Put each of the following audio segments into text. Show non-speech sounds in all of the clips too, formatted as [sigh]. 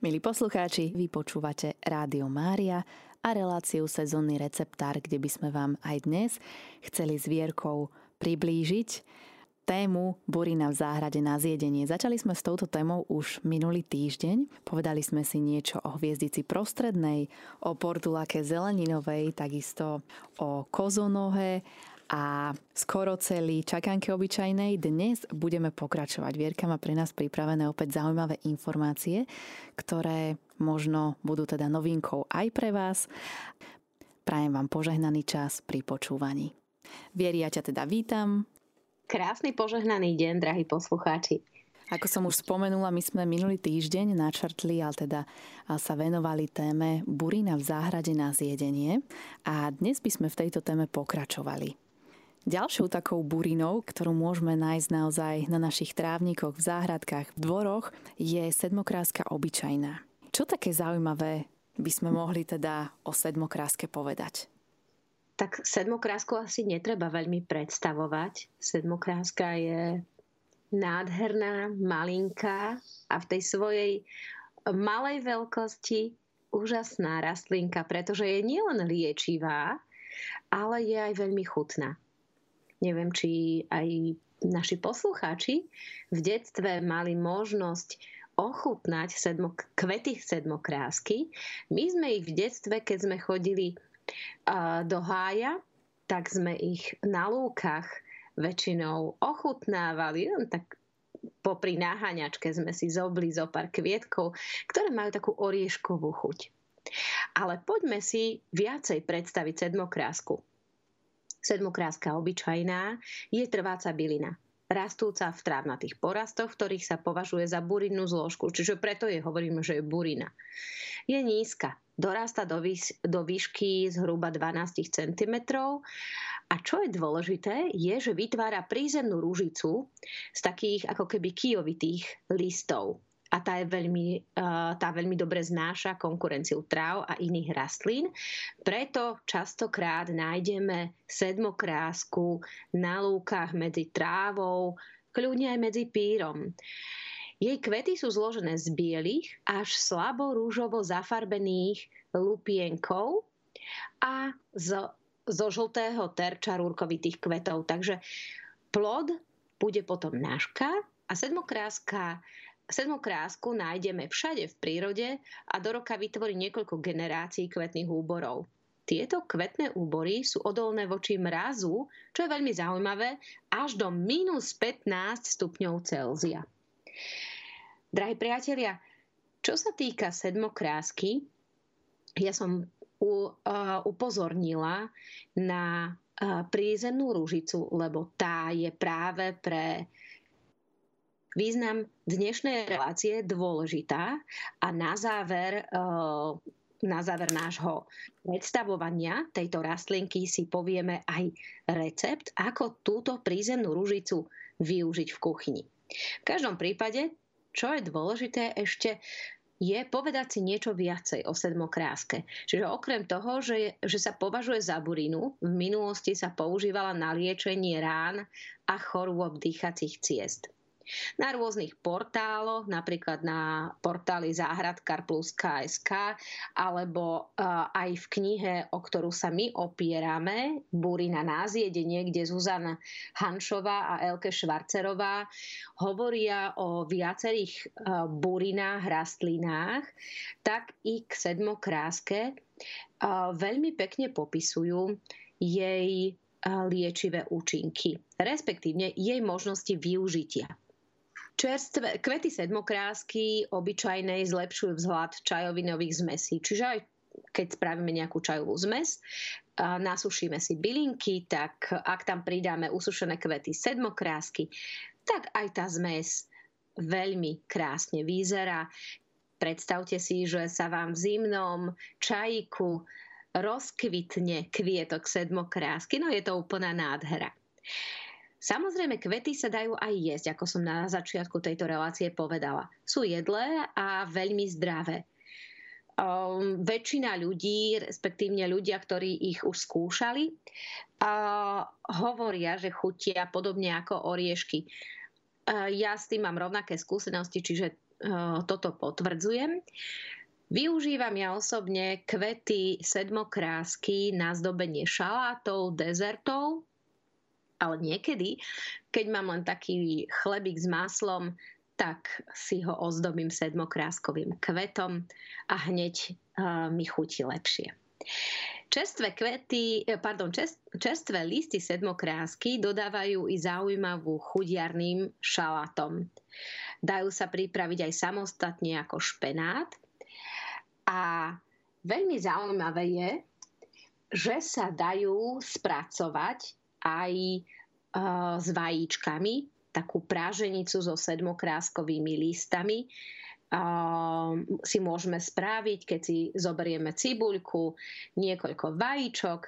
Milí poslucháči, vy počúvate Rádio Mária a reláciu Sezónny receptár, kde by sme vám aj dnes chceli s Vierkou priblížiť tému Burina v záhrade na zjedenie. Začali sme s touto témou už minulý týždeň. Povedali sme si niečo o hviezdici prostrednej, o portulake zeleninovej, takisto o kozonohe a skoro celý čakanke obyčajnej. Dnes budeme pokračovať. Vierka má pre nás pripravené opäť zaujímavé informácie, ktoré možno budú teda novinkou aj pre vás. Prajem vám požehnaný čas pri počúvaní. Vieri, ja ťa teda vítam. Krásny požehnaný deň, drahí poslucháči. Ako som už spomenula, my sme minulý týždeň načrtli, ale teda sa venovali téme burina v záhrade na zjedenie a dnes by sme v tejto téme pokračovali. Ďalšou takou burinou, ktorú môžeme nájsť naozaj na našich trávnikoch, v záhradkách, v dvoroch, je sedmokráska obyčajná. Čo také zaujímavé by sme mohli teda o sedmokráske povedať? Tak sedmokrásku asi netreba veľmi predstavovať. Sedmokráska je nádherná, malinká a v tej svojej malej veľkosti úžasná rastlinka, pretože je nielen liečivá, ale je aj veľmi chutná. Neviem, či aj naši poslucháči v detstve mali možnosť ochutnať sedmo, kvety sedmokrásky. My sme ich v detstve, keď sme chodili uh, do hája, tak sme ich na lúkach väčšinou ochutnávali, len tak popri náhaňačke sme si zobli zo pár kvietkov, ktoré majú takú orieškovú chuť. Ale poďme si viacej predstaviť sedmokrásku sedmokráska obyčajná, je trváca bylina rastúca v trávnatých porastoch, ktorých sa považuje za burinnú zložku, čiže preto je hovoríme, že je burina. Je nízka, dorasta do, výš- do výšky zhruba 12 cm a čo je dôležité, je, že vytvára prízemnú rúžicu z takých ako keby kijovitých listov a tá, je veľmi, tá veľmi dobre znáša konkurenciu tráv a iných rastlín. Preto častokrát nájdeme sedmokrásku na lúkach medzi trávou, kľudne aj medzi pírom. Jej kvety sú zložené z bielých až slabo rúžovo zafarbených lupienkov a z, zo žltého terča rúrkovitých kvetov. Takže plod bude potom náška a sedmokráska Sedmokrásku nájdeme všade v prírode a do roka vytvorí niekoľko generácií kvetných úborov. Tieto kvetné úbory sú odolné voči mrazu, čo je veľmi zaujímavé, až do minus 15 stupňov Celzia. Drahí priatelia, čo sa týka sedmokrásky, ja som upozornila na prízemnú rúžicu, lebo tá je práve pre význam dnešnej relácie dôležitá a na záver eh, na záver nášho predstavovania tejto rastlinky si povieme aj recept, ako túto prízemnú ružicu využiť v kuchyni. V každom prípade, čo je dôležité ešte, je povedať si niečo viacej o sedmokráske. Čiže okrem toho, že, že sa považuje za burinu, v minulosti sa používala na liečenie rán a chorôb dýchacích ciest na rôznych portáloch, napríklad na portáli Záhradkar plus KSK, alebo aj v knihe, o ktorú sa my opierame, Burina na zjedenie, kde Zuzana Hanšová a Elke Švarcerová hovoria o viacerých burinách, rastlinách, tak i k sedmokráske veľmi pekne popisujú jej liečivé účinky, respektívne jej možnosti využitia. Čerstvé, kvety sedmokrásky obyčajnej zlepšujú vzhľad čajovinových zmesí. Čiže aj keď spravíme nejakú čajovú zmes, a nasušíme si bylinky, tak ak tam pridáme usušené kvety sedmokrásky, tak aj tá zmes veľmi krásne vyzerá. Predstavte si, že sa vám v zimnom čajiku rozkvitne kvietok sedmokrásky. No je to úplná nádhera. Samozrejme, kvety sa dajú aj jesť, ako som na začiatku tejto relácie povedala. Sú jedlé a veľmi zdravé. Um, väčšina ľudí, respektívne ľudia, ktorí ich už skúšali, uh, hovoria, že chutia podobne ako oriešky. Uh, ja s tým mám rovnaké skúsenosti, čiže toto potvrdzujem. Využívam ja osobne kvety sedmokrásky na zdobenie šalátov, dezertov, ale niekedy, keď mám len taký chlebík s máslom, tak si ho ozdobím sedmokráskovým kvetom a hneď uh, mi chutí lepšie. Čerstvé kvety, eh, pardon, čerstvé listy sedmokrásky dodávajú i zaujímavú chudiarným šalátom. Dajú sa pripraviť aj samostatne ako špenát a veľmi zaujímavé je, že sa dajú spracovať aj uh, s vajíčkami, takú práženicu so sedmokráskovými listami. Uh, si môžeme spraviť, keď si zoberieme cibuľku, niekoľko vajíčok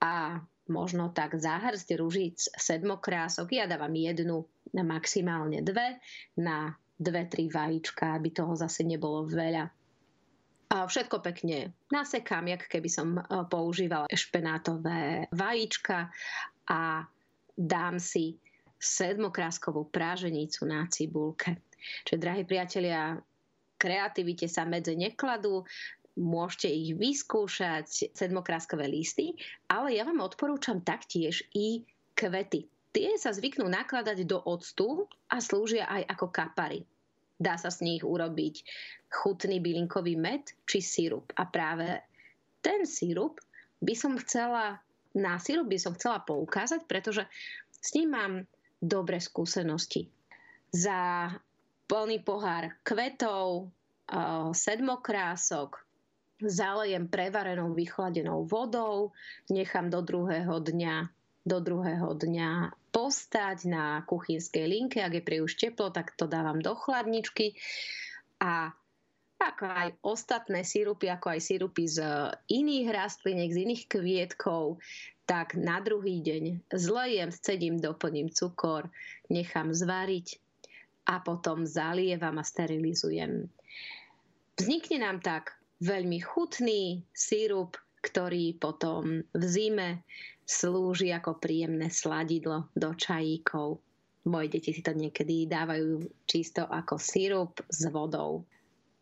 a možno tak záhrst rúžic sedmokrások. Ja dávam jednu, maximálne dve, na dve, tri vajíčka, aby toho zase nebolo veľa. Všetko pekne nasekám, jak keby som e, používala špenátové vajíčka a dám si sedmokráskovú práženicu na cibulke. Čiže, drahí priatelia, kreativite sa medze nekladú, môžete ich vyskúšať, sedmokráskové listy, ale ja vám odporúčam taktiež i kvety. Tie sa zvyknú nakladať do octu a slúžia aj ako kapary. Dá sa z nich urobiť chutný bylinkový med či sirup. A práve ten sirup by som chcela, na sirup by som chcela poukázať, pretože s ním mám dobré skúsenosti. Za plný pohár kvetov, sedmokrások, zalejem prevarenou vychladenou vodou, nechám do druhého dňa do druhého dňa postať na kuchynskej linke. Ak je príliš teplo, tak to dávam do chladničky. A ako aj ostatné sírupy, ako aj sírupy z iných rastliniek, z iných kvietkov, tak na druhý deň zlejem, scedím, doplním cukor, nechám zvariť a potom zalievam a sterilizujem. Vznikne nám tak veľmi chutný sírup, ktorý potom v zime slúži ako príjemné sladidlo do čajíkov. Moje deti si to niekedy dávajú čisto ako sirup s vodou.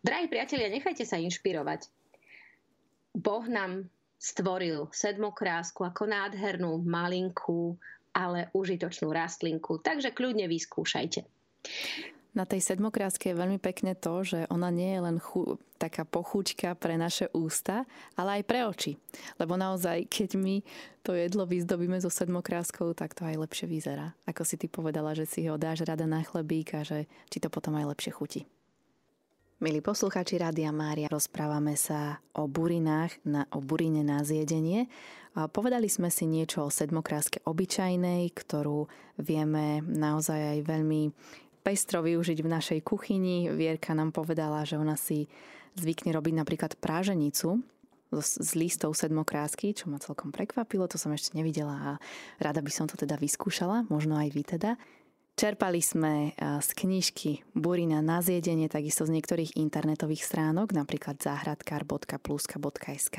Drahí priatelia, nechajte sa inšpirovať. Boh nám stvoril sedmokrásku ako nádhernú, malinkú, ale užitočnú rastlinku, takže kľudne vyskúšajte. Na tej sedmokráske je veľmi pekne to, že ona nie je len chu- taká pochúčka pre naše ústa, ale aj pre oči. Lebo naozaj, keď my to jedlo vyzdobíme so sedmokráskou, tak to aj lepšie vyzerá. Ako si ty povedala, že si ho dáš rada na chlebík a že ti to potom aj lepšie chutí. Milí posluchači Rádia Mária, rozprávame sa o burinách, na, o burine na zjedenie. A povedali sme si niečo o sedmokráske obyčajnej, ktorú vieme naozaj aj veľmi pestro využiť v našej kuchyni. Vierka nám povedala, že ona si zvykne robiť napríklad práženicu z listov sedmokrásky, čo ma celkom prekvapilo, to som ešte nevidela a rada by som to teda vyskúšala, možno aj vy teda. Čerpali sme z knižky Burina na zjedenie, takisto z niektorých internetových stránok, napríklad záhradkár.pluska.sk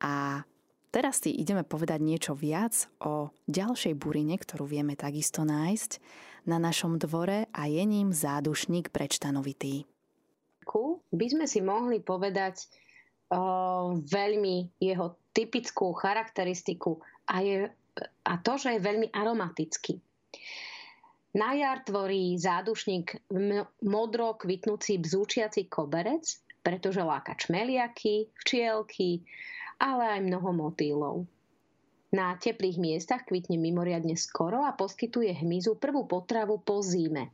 a Teraz si ideme povedať niečo viac o ďalšej burine, ktorú vieme takisto nájsť na našom dvore a je ním zádušník prečtanovitý. By sme si mohli povedať o, veľmi jeho typickú charakteristiku a, je, a to, že je veľmi aromatický. Na jar tvorí zádušník modro kvitnúci bzúčiaci koberec, pretože láka čmeliaky, včielky, ale aj mnoho motýlov. Na teplých miestach kvitne mimoriadne skoro a poskytuje hmyzu prvú potravu po zime.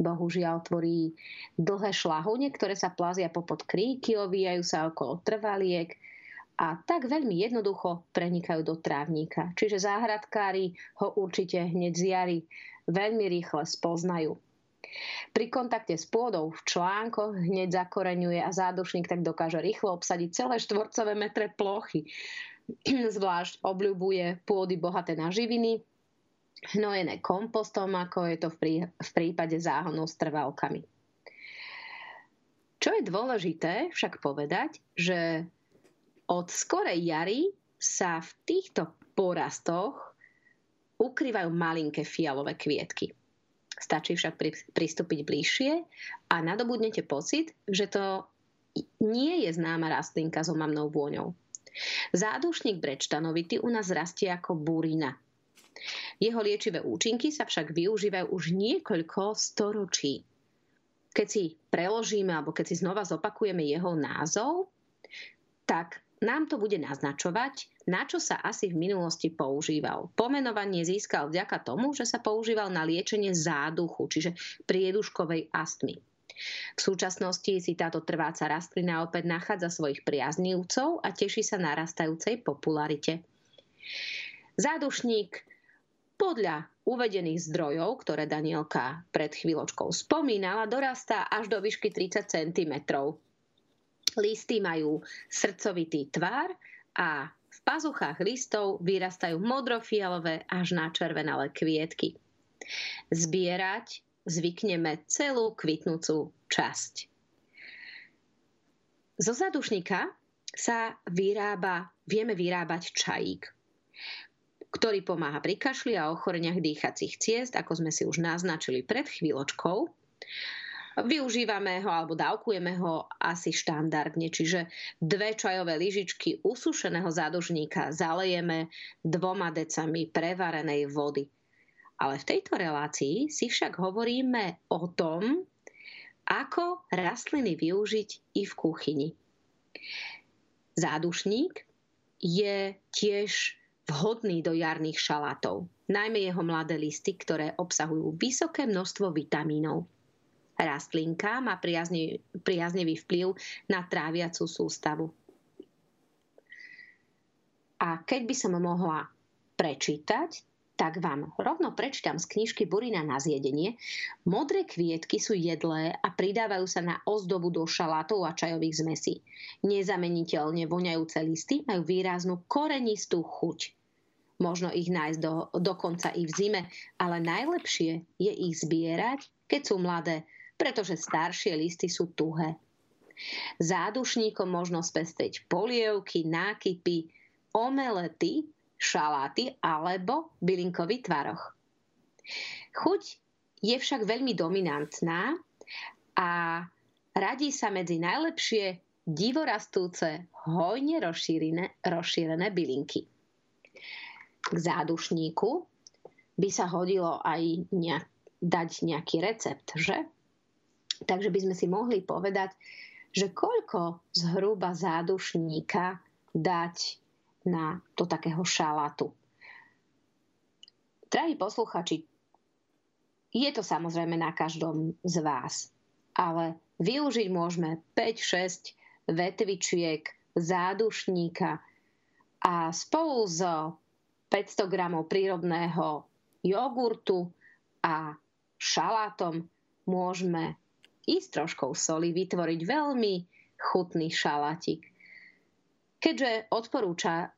Bohužiaľ tvorí dlhé šlahune, ktoré sa plazia popod kríky, ovíjajú sa okolo trvaliek a tak veľmi jednoducho prenikajú do trávnika. Čiže záhradkári ho určite hneď z jary veľmi rýchle spoznajú. Pri kontakte s pôdou v článkoch hneď zakoreňuje a zádušník tak dokáže rýchlo obsadiť celé štvorcové metre plochy. [clears throat] Zvlášť obľubuje pôdy bohaté na živiny, hnojené kompostom, ako je to v, prí, v prípade záhonov s trvalkami. Čo je dôležité však povedať, že od skorej jary sa v týchto porastoch ukrývajú malinké fialové kvietky. Stačí však pristúpiť bližšie a nadobudnete pocit, že to nie je známa rastlinka s omamnou vôňou. Zádušník brečtanovity u nás rastie ako burina. Jeho liečivé účinky sa však využívajú už niekoľko storočí. Keď si preložíme alebo keď si znova zopakujeme jeho názov, tak nám to bude naznačovať, na čo sa asi v minulosti používal. Pomenovanie získal vďaka tomu, že sa používal na liečenie záduchu, čiže prieduškovej astmy. V súčasnosti si táto trváca rastlina opäť nachádza svojich priaznívcov a teší sa narastajúcej popularite. Zádušník podľa uvedených zdrojov, ktoré Danielka pred chvíľočkou spomínala, dorastá až do výšky 30 cm. Listy majú srdcovitý tvar a v pazuchách listov vyrastajú modrofialové až na červenalé kvietky. Zbierať zvykneme celú kvitnúcu časť. Zo zadušníka sa vyrába, vieme vyrábať čajík, ktorý pomáha pri kašli a ochoreniach dýchacích ciest, ako sme si už naznačili pred chvíľočkou. Využívame ho alebo dávkujeme ho asi štandardne, čiže dve čajové lyžičky usušeného zádužníka zalejeme dvoma decami prevarenej vody. Ale v tejto relácii si však hovoríme o tom, ako rastliny využiť i v kuchyni. Zádušník je tiež vhodný do jarných šalátov, najmä jeho mladé listy, ktoré obsahujú vysoké množstvo vitamínov rastlinka má priaznivý, priaznivý vplyv na tráviacu sústavu. A keď by som mohla prečítať, tak vám rovno prečítam z knižky Burina na zjedenie. Modré kvietky sú jedlé a pridávajú sa na ozdobu do šalátov a čajových zmesí. Nezameniteľne voňajúce listy majú výraznú korenistú chuť. Možno ich nájsť do, dokonca i v zime, ale najlepšie je ich zbierať, keď sú mladé pretože staršie listy sú tuhé. Zádušníkom možno spestrieť polievky, nákypy, omelety, šaláty alebo bylinkový tvaroch. Chuť je však veľmi dominantná a radí sa medzi najlepšie divorastúce, hojne rozšírené, rozšírené bylinky. K zádušníku by sa hodilo aj nejak, dať nejaký recept, že? Takže by sme si mohli povedať, že koľko zhruba zádušníka dať na do takého šalátu. Drahí posluchači, je to samozrejme na každom z vás, ale využiť môžeme 5-6 vetvičiek zádušníka a spolu s 500 gramov prírodného jogurtu a šalátom môžeme i s troškou soli vytvoriť veľmi chutný šalatik. Keďže odporúča,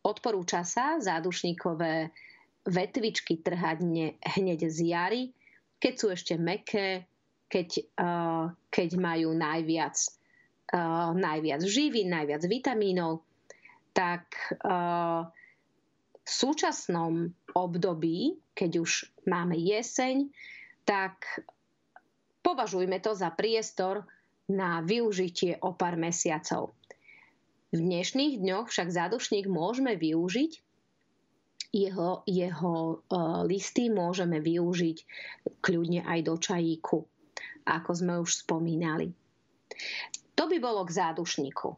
odporúča sa zádušníkové vetvičky trhať hneď z jary, keď sú ešte meké, keď, uh, keď majú najviac, uh, najviac živín, najviac vitamínov, tak uh, v súčasnom období, keď už máme jeseň, tak Považujme to za priestor na využitie o pár mesiacov. V dnešných dňoch však zádušník môžeme využiť, jeho, jeho uh, listy môžeme využiť kľudne aj do čajíku, ako sme už spomínali. To by bolo k zádušníku.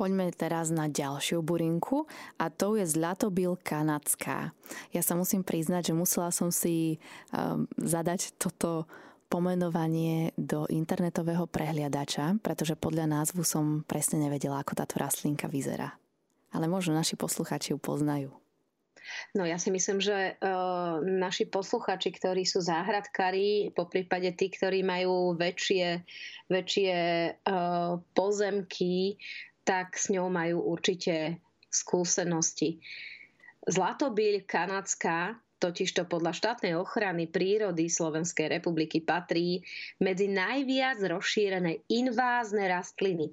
Poďme teraz na ďalšiu burinku a to je zlatobil kanadská. Ja sa musím priznať, že musela som si um, zadať toto pomenovanie do internetového prehliadača, pretože podľa názvu som presne nevedela, ako táto rastlinka vyzerá. Ale možno naši posluchači ju poznajú. No ja si myslím, že uh, naši posluchači, ktorí sú záhradkári, po prípade tí, ktorí majú väčšie, väčšie uh, pozemky, tak s ňou majú určite skúsenosti. Zlatobíľ kanadská totižto podľa štátnej ochrany prírody Slovenskej republiky patrí medzi najviac rozšírené invázne rastliny,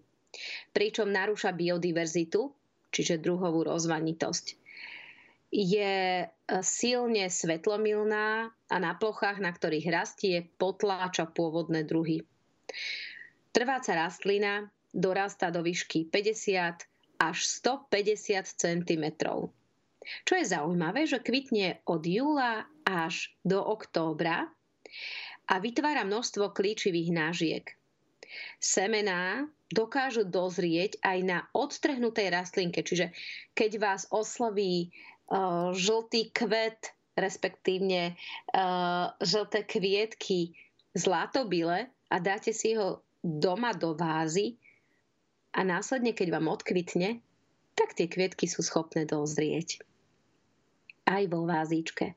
pričom narúša biodiverzitu, čiže druhovú rozmanitosť. je silne svetlomilná a na plochách, na ktorých rastie, potláča pôvodné druhy. Trváca rastlina dorastá do výšky 50 až 150 cm. Čo je zaujímavé, že kvitne od júla až do októbra a vytvára množstvo klíčivých nážiek. Semená dokážu dozrieť aj na odtrhnutej rastlinke, čiže keď vás osloví uh, žltý kvet, respektívne uh, žlté kvietky zlatobile a dáte si ho doma do vázy a následne, keď vám odkvitne, tak tie kvietky sú schopné dozrieť. Aj vo vázíčke.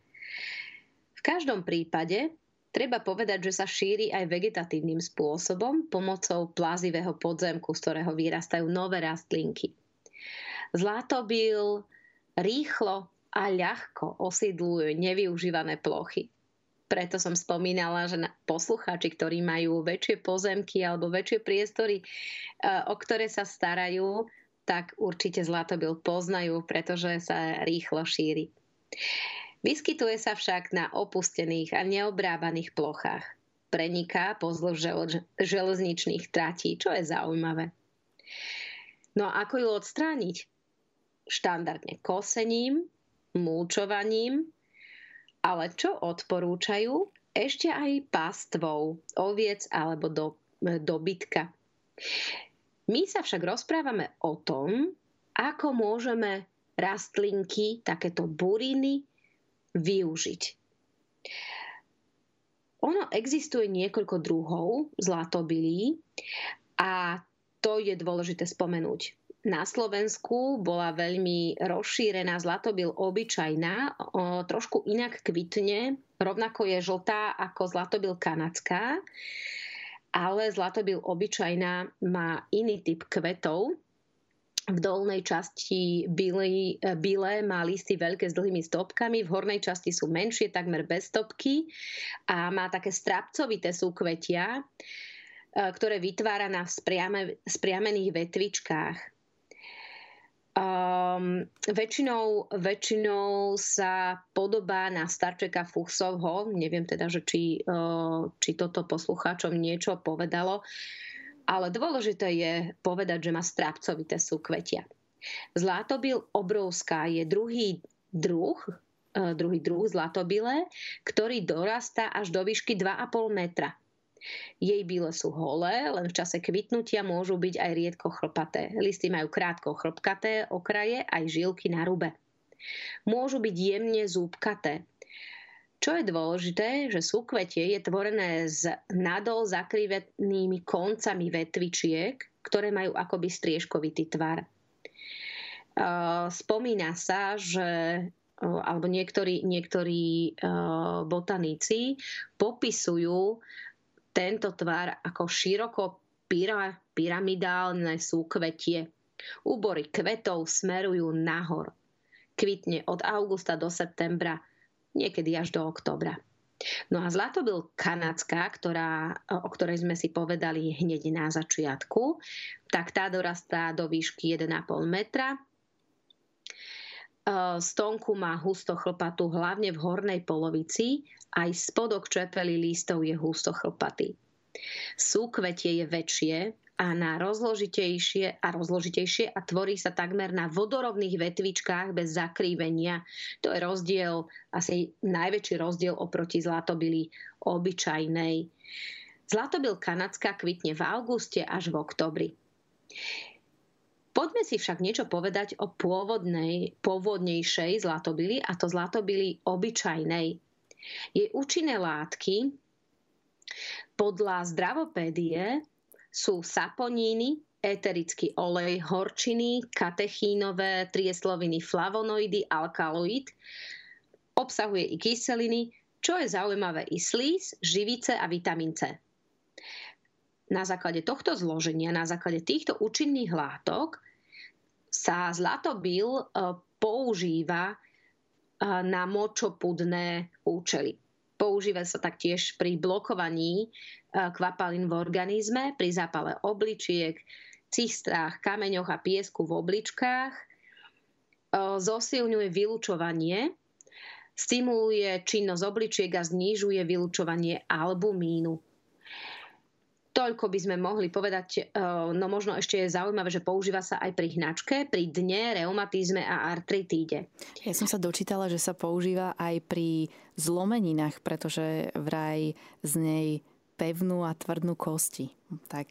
V každom prípade treba povedať, že sa šíri aj vegetatívnym spôsobom pomocou plazivého podzemku, z ktorého vyrastajú nové rastlinky. Zlatobil rýchlo a ľahko osídlujú nevyužívané plochy preto som spomínala, že na poslucháči, ktorí majú väčšie pozemky alebo väčšie priestory, e, o ktoré sa starajú, tak určite zlatobil poznajú, pretože sa rýchlo šíri. Vyskytuje sa však na opustených a neobrábaných plochách. Preniká pozdĺž železničných tratí, čo je zaujímavé. No a ako ju odstrániť? Štandardne kosením, múčovaním, ale čo odporúčajú? Ešte aj pastvou oviec alebo do, e, dobytka. My sa však rozprávame o tom, ako môžeme rastlinky, takéto buriny, využiť. Ono existuje niekoľko druhov zlatobilí a to je dôležité spomenúť na Slovensku bola veľmi rozšírená zlatobil obyčajná, o, trošku inak kvitne, rovnako je žltá ako zlatobil kanadská, ale zlatobil obyčajná má iný typ kvetov. V dolnej časti bíle má listy veľké s dlhými stopkami, v hornej časti sú menšie, takmer bez stopky a má také strapcovité súkvetia, e, ktoré vytvára na spriame, spriamených vetvičkách Um, väčšinou, väčšinou sa podobá na starčeka Fuchsovho. Neviem teda, že či, uh, či toto poslucháčom niečo povedalo, ale dôležité je povedať, že má strápcovité súkvetia. Zlatobil obrovská je druhý druh, uh, druhý druh zlatobile, ktorý dorastá až do výšky 2,5 metra. Jej bíle sú holé, len v čase kvitnutia môžu byť aj riedko chlpaté. Listy majú krátko chlpkaté okraje, aj žilky na rube. Môžu byť jemne zúbkaté. Čo je dôležité, že súkvetie je tvorené s nadol zakrivenými koncami vetvičiek, ktoré majú akoby striežkovitý tvar. Spomína sa, že alebo niektorí, niektorí botanici popisujú tento tvar ako široko pyramidálne súkvetie. Úbory kvetov smerujú nahor. Kvitne od augusta do septembra, niekedy až do oktobra. No a zlatobil kanadská, ktorá, o ktorej sme si povedali hneď na začiatku, tak tá dorastá do výšky 1,5 metra. Stonku má husto chlpatú hlavne v hornej polovici aj spodok čepely lístov je husto chlpatý. Súkvetie je väčšie a na rozložitejšie a rozložitejšie a tvorí sa takmer na vodorovných vetvičkách bez zakrývenia. To je rozdiel, asi najväčší rozdiel oproti zlatobili obyčajnej. Zlatobil kanadská kvitne v auguste až v oktobri. Poďme si však niečo povedať o pôvodnej, pôvodnejšej zlatobili, a to zlatobili obyčajnej. Jej účinné látky podľa zdravopédie sú saponíny, eterický olej, horčiny, katechínové, triesloviny, flavonoidy, alkaloid. Obsahuje i kyseliny, čo je zaujímavé i slíz, živice a vitamín C. Na základe tohto zloženia, na základe týchto účinných látok sa zlatobil e, používa na močopudné účely. Používa sa taktiež pri blokovaní kvapalín v organizme, pri zápale obličiek, cistrách, kameňoch a piesku v obličkách. zosilňuje vylúčovanie, stimuluje činnosť obličiek a znižuje vylúčovanie albumínu. Toľko by sme mohli povedať, no možno ešte je zaujímavé, že používa sa aj pri hnačke, pri dne, reumatizme a artritíde. Ja som sa dočítala, že sa používa aj pri zlomeninách, pretože vraj z nej pevnú a tvrdnú kosti. Tak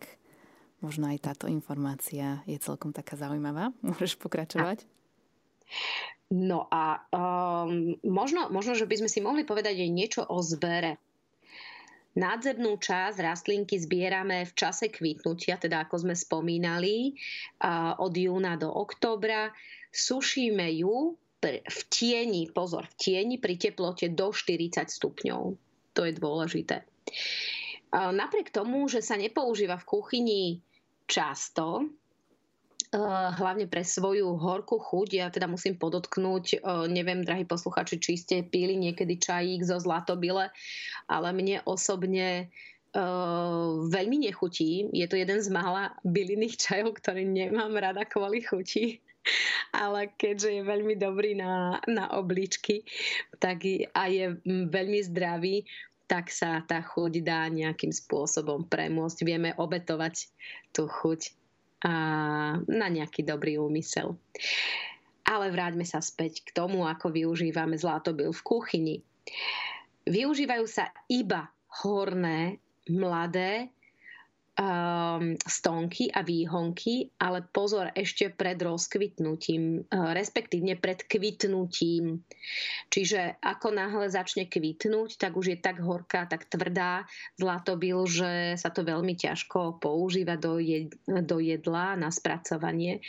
možno aj táto informácia je celkom taká zaujímavá. [laughs] Môžeš pokračovať? No a um, možno, možno, že by sme si mohli povedať aj niečo o zbere. Nádzemnú časť rastlinky zbierame v čase kvitnutia, teda ako sme spomínali, od júna do októbra. Sušíme ju v tieni, pozor, v tieni pri teplote do 40 stupňov. To je dôležité. Napriek tomu, že sa nepoužíva v kuchyni často, hlavne pre svoju horkú chuť. Ja teda musím podotknúť, eh, neviem, drahí posluchači, či ste pili niekedy čajík zo zlatobile, ale mne osobne Uh, veľmi nechutí. Je to jeden z mála bylinných čajov, ktorý nemám rada kvôli chuti. Ale keďže je veľmi dobrý na, na obličky tak a je veľmi zdravý, tak sa tá chuť dá nejakým spôsobom premôcť. Vieme obetovať tú chuť a na nejaký dobrý úmysel. Ale vráťme sa späť k tomu, ako využívame zlatobil v kuchyni. Využívajú sa iba horné, mladé um, stonky a výhonky, ale pozor ešte pred rozkvitnutím, uh, respektívne pred kvitnutím. Čiže ako náhle začne kvitnúť, tak už je tak horká, tak tvrdá zlatobil, že sa to veľmi ťažko používa do, jed, do jedla na spracovanie.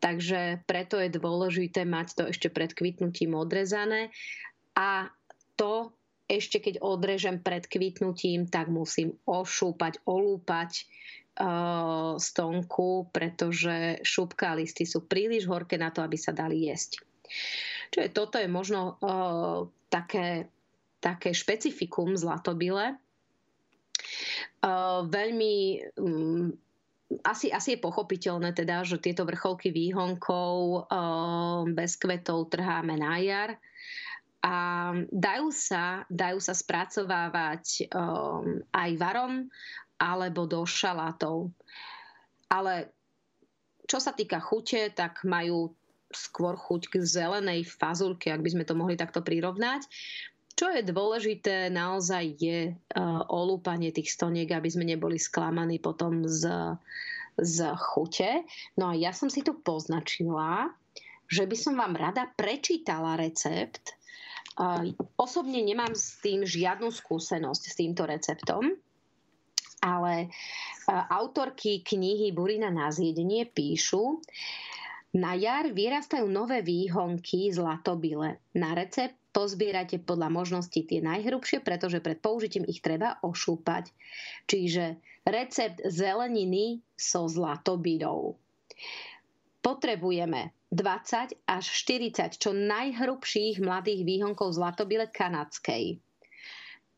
Takže preto je dôležité mať to ešte pred kvitnutím odrezané a to ešte keď odrežem pred kvitnutím, tak musím ošúpať, olúpať uh, stonku, pretože šupka a listy sú príliš horké na to, aby sa dali jesť. Čiže toto je možno uh, také, také špecifikum zlatobile. Uh, veľmi um, asi, asi je pochopiteľné teda, že tieto vrcholky výhonkov uh, bez kvetov trháme na jar a dajú sa, dajú sa spracovávať um, aj varom alebo do šalátov. Ale čo sa týka chute, tak majú skôr chuť k zelenej fazulke, ak by sme to mohli takto prirovnať. Čo je dôležité naozaj je uh, olúpanie tých stoniek, aby sme neboli sklamaní potom z, z chute. No a ja som si tu poznačila, že by som vám rada prečítala recept, Osobne nemám s tým žiadnu skúsenosť s týmto receptom, ale autorky knihy Burina na zjedenie píšu, na jar vyrastajú nové výhonky zlatobile. Na recept pozbierate podľa možností tie najhrubšie, pretože pred použitím ich treba ošúpať. Čiže recept zeleniny so zlatobilou. Potrebujeme 20 až 40 čo najhrubších mladých výhonkov zlatobile kanadskej.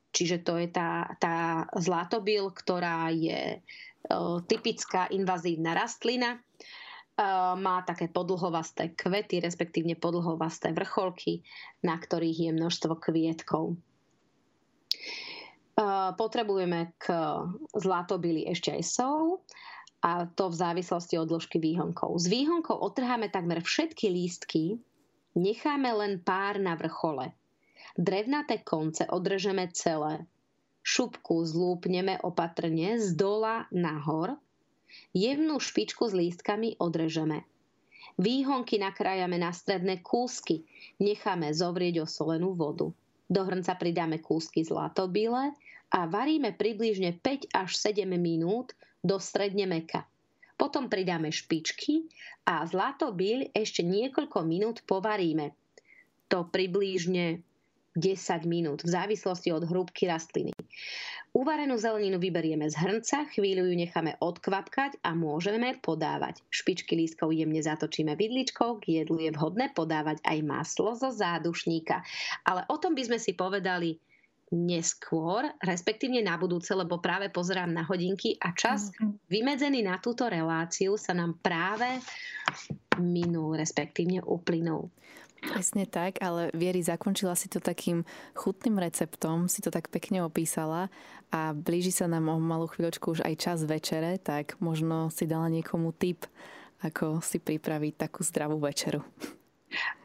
Čiže to je tá, tá zlatobil, ktorá je o, typická invazívna rastlina. O, má také podlhovasté kvety, respektívne podlhovasté vrcholky, na ktorých je množstvo kvietkov. Potrebujeme k zlatobili ešte aj sol a to v závislosti od dĺžky výhonkov. Z výhonkov odtrháme takmer všetky lístky, necháme len pár na vrchole. Drevnaté konce odrežeme celé. Šupku zlúpneme opatrne z dola nahor. Jemnú špičku s lístkami odrežeme. Výhonky nakrájame na stredné kúsky. Necháme zovrieť solenú vodu. Do hrnca pridáme kúsky zlatobile a varíme približne 5 až 7 minút do stredne meka. Potom pridáme špičky a zlatobil ešte niekoľko minút povaríme. To približne 10 minút v závislosti od hrúbky rastliny. Uvarenú zeleninu vyberieme z hrnca, chvíľu ju necháme odkvapkať a môžeme podávať. Špičky lístkov jemne zatočíme vidličkou, k jedlu je vhodné podávať aj maslo zo zádušníka. Ale o tom by sme si povedali neskôr, respektívne na budúce, lebo práve pozerám na hodinky a čas vymedzený na túto reláciu sa nám práve minul, respektívne uplynul. Presne tak, ale Vieri zakončila si to takým chutným receptom, si to tak pekne opísala a blíži sa nám o malú chvíľočku už aj čas večere, tak možno si dala niekomu tip, ako si pripraviť takú zdravú večeru.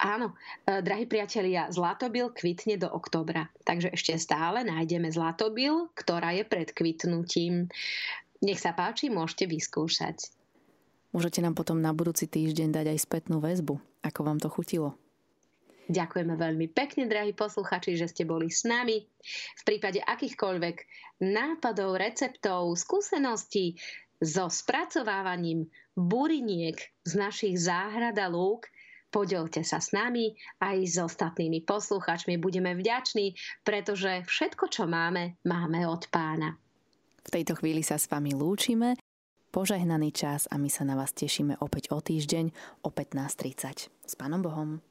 Áno, e, drahí priatelia, zlatobil kvitne do oktobra, takže ešte stále nájdeme zlatobil, ktorá je pred kvitnutím. Nech sa páči, môžete vyskúšať. Môžete nám potom na budúci týždeň dať aj spätnú väzbu, ako vám to chutilo. Ďakujeme veľmi pekne, drahí posluchači, že ste boli s nami. V prípade akýchkoľvek nápadov, receptov, skúseností so spracovávaním buriniek z našich záhrad a lúk, Podielte sa s nami aj s ostatnými posluchačmi. Budeme vďační, pretože všetko, čo máme, máme od pána. V tejto chvíli sa s vami lúčime. Požehnaný čas a my sa na vás tešíme opäť o týždeň o 15.30. S Pánom Bohom.